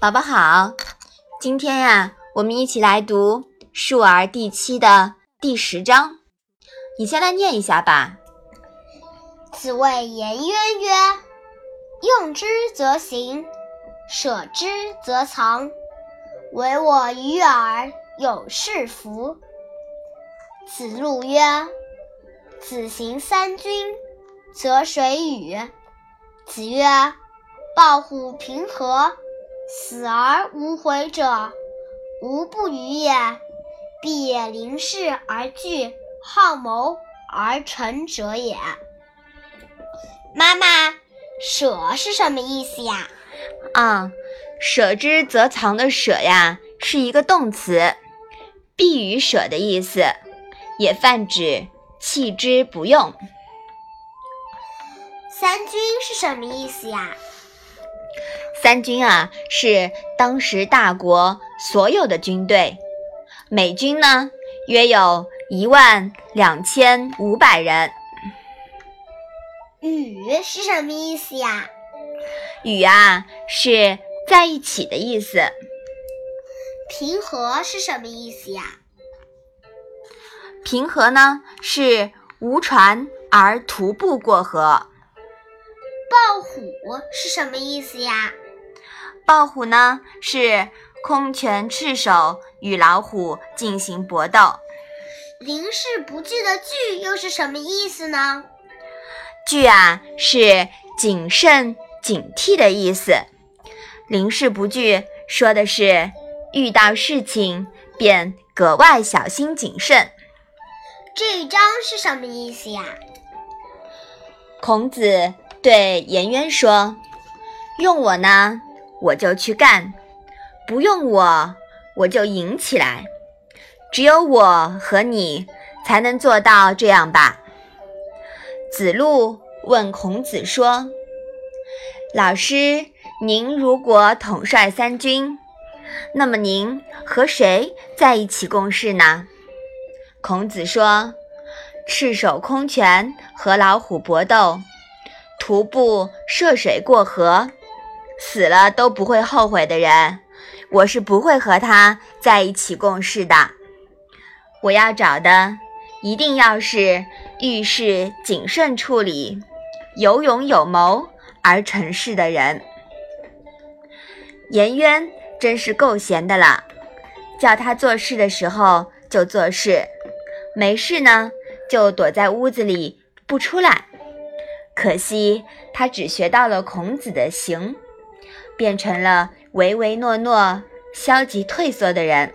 宝宝好，今天呀，我们一起来读《述而》第七的第十章。你先来念一下吧。子谓颜渊曰：“用之则行，舍之则藏。唯我与尔有是夫。”子路曰：“子行三军，则谁与？”子曰：“抱虎平和。”死而无悔者，无不与也。必也临事而惧，好谋而成者也。妈妈，舍是什么意思呀？啊，舍之则藏的舍呀，是一个动词，避于舍的意思，也泛指弃之不用。三军是什么意思呀？三军啊，是当时大国所有的军队，美军呢约有一万两千五百人。与是什么意思呀？与啊是在一起的意思。平和是什么意思呀？平和呢是无船而徒步过河。抱虎是什么意思呀？抱虎呢，是空拳赤手与老虎进行搏斗。临事不惧的惧又是什么意思呢？惧啊，是谨慎警惕的意思。临事不惧，说的是遇到事情便格外小心谨慎。这一章是什么意思呀？孔子对颜渊说：“用我呢？”我就去干，不用我，我就赢起来。只有我和你才能做到这样吧？子路问孔子说：“老师，您如果统帅三军，那么您和谁在一起共事呢？”孔子说：“赤手空拳和老虎搏斗，徒步涉水过河。”死了都不会后悔的人，我是不会和他在一起共事的。我要找的一定要是遇事谨慎处理、有勇有谋而成事的人。颜渊真是够闲的了，叫他做事的时候就做事，没事呢就躲在屋子里不出来。可惜他只学到了孔子的行。变成了唯唯诺诺、消极退缩的人。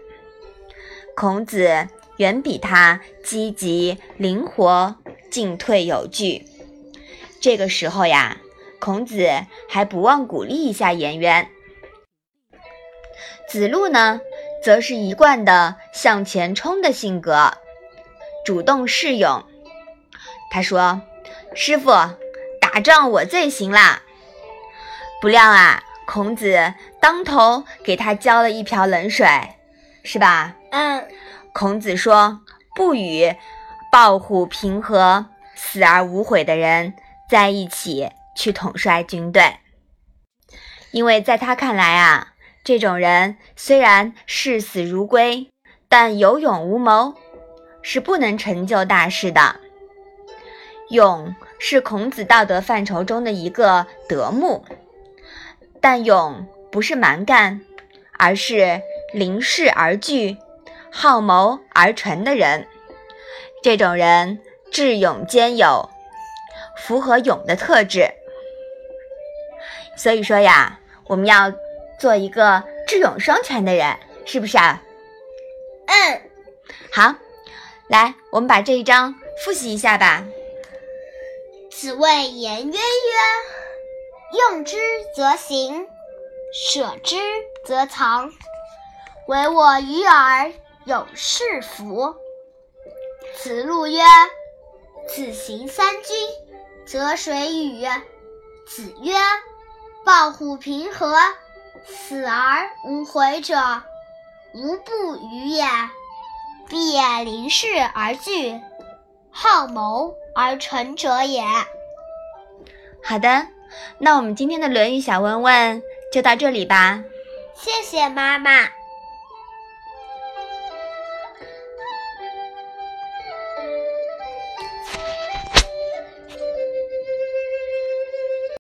孔子远比他积极灵活、进退有据。这个时候呀，孔子还不忘鼓励一下颜渊。子路呢，则是一贯的向前冲的性格，主动示勇。他说：“师傅，打仗我最行啦。”不料啊。孔子当头给他浇了一瓢冷水，是吧？嗯。孔子说：“不与抱虎平和、死而无悔的人在一起去统帅军队，因为在他看来啊，这种人虽然视死如归，但有勇无谋，是不能成就大事的。勇是孔子道德范畴中的一个德目。”但勇不是蛮干，而是临事而惧、好谋而成的人。这种人智勇兼有，符合勇的特质。所以说呀，我们要做一个智勇双全的人，是不是啊？嗯。好，来，我们把这一章复习一下吧。子谓颜渊曰。用之则行，舍之则藏。唯我与尔有是夫。子路曰：“子行三军，则谁与？”子曰：“抱虎平和，死而无悔者，无不与也。必也临事而惧，好谋而成者也。”好的。那我们今天的《论语》小问问就到这里吧。谢谢妈妈。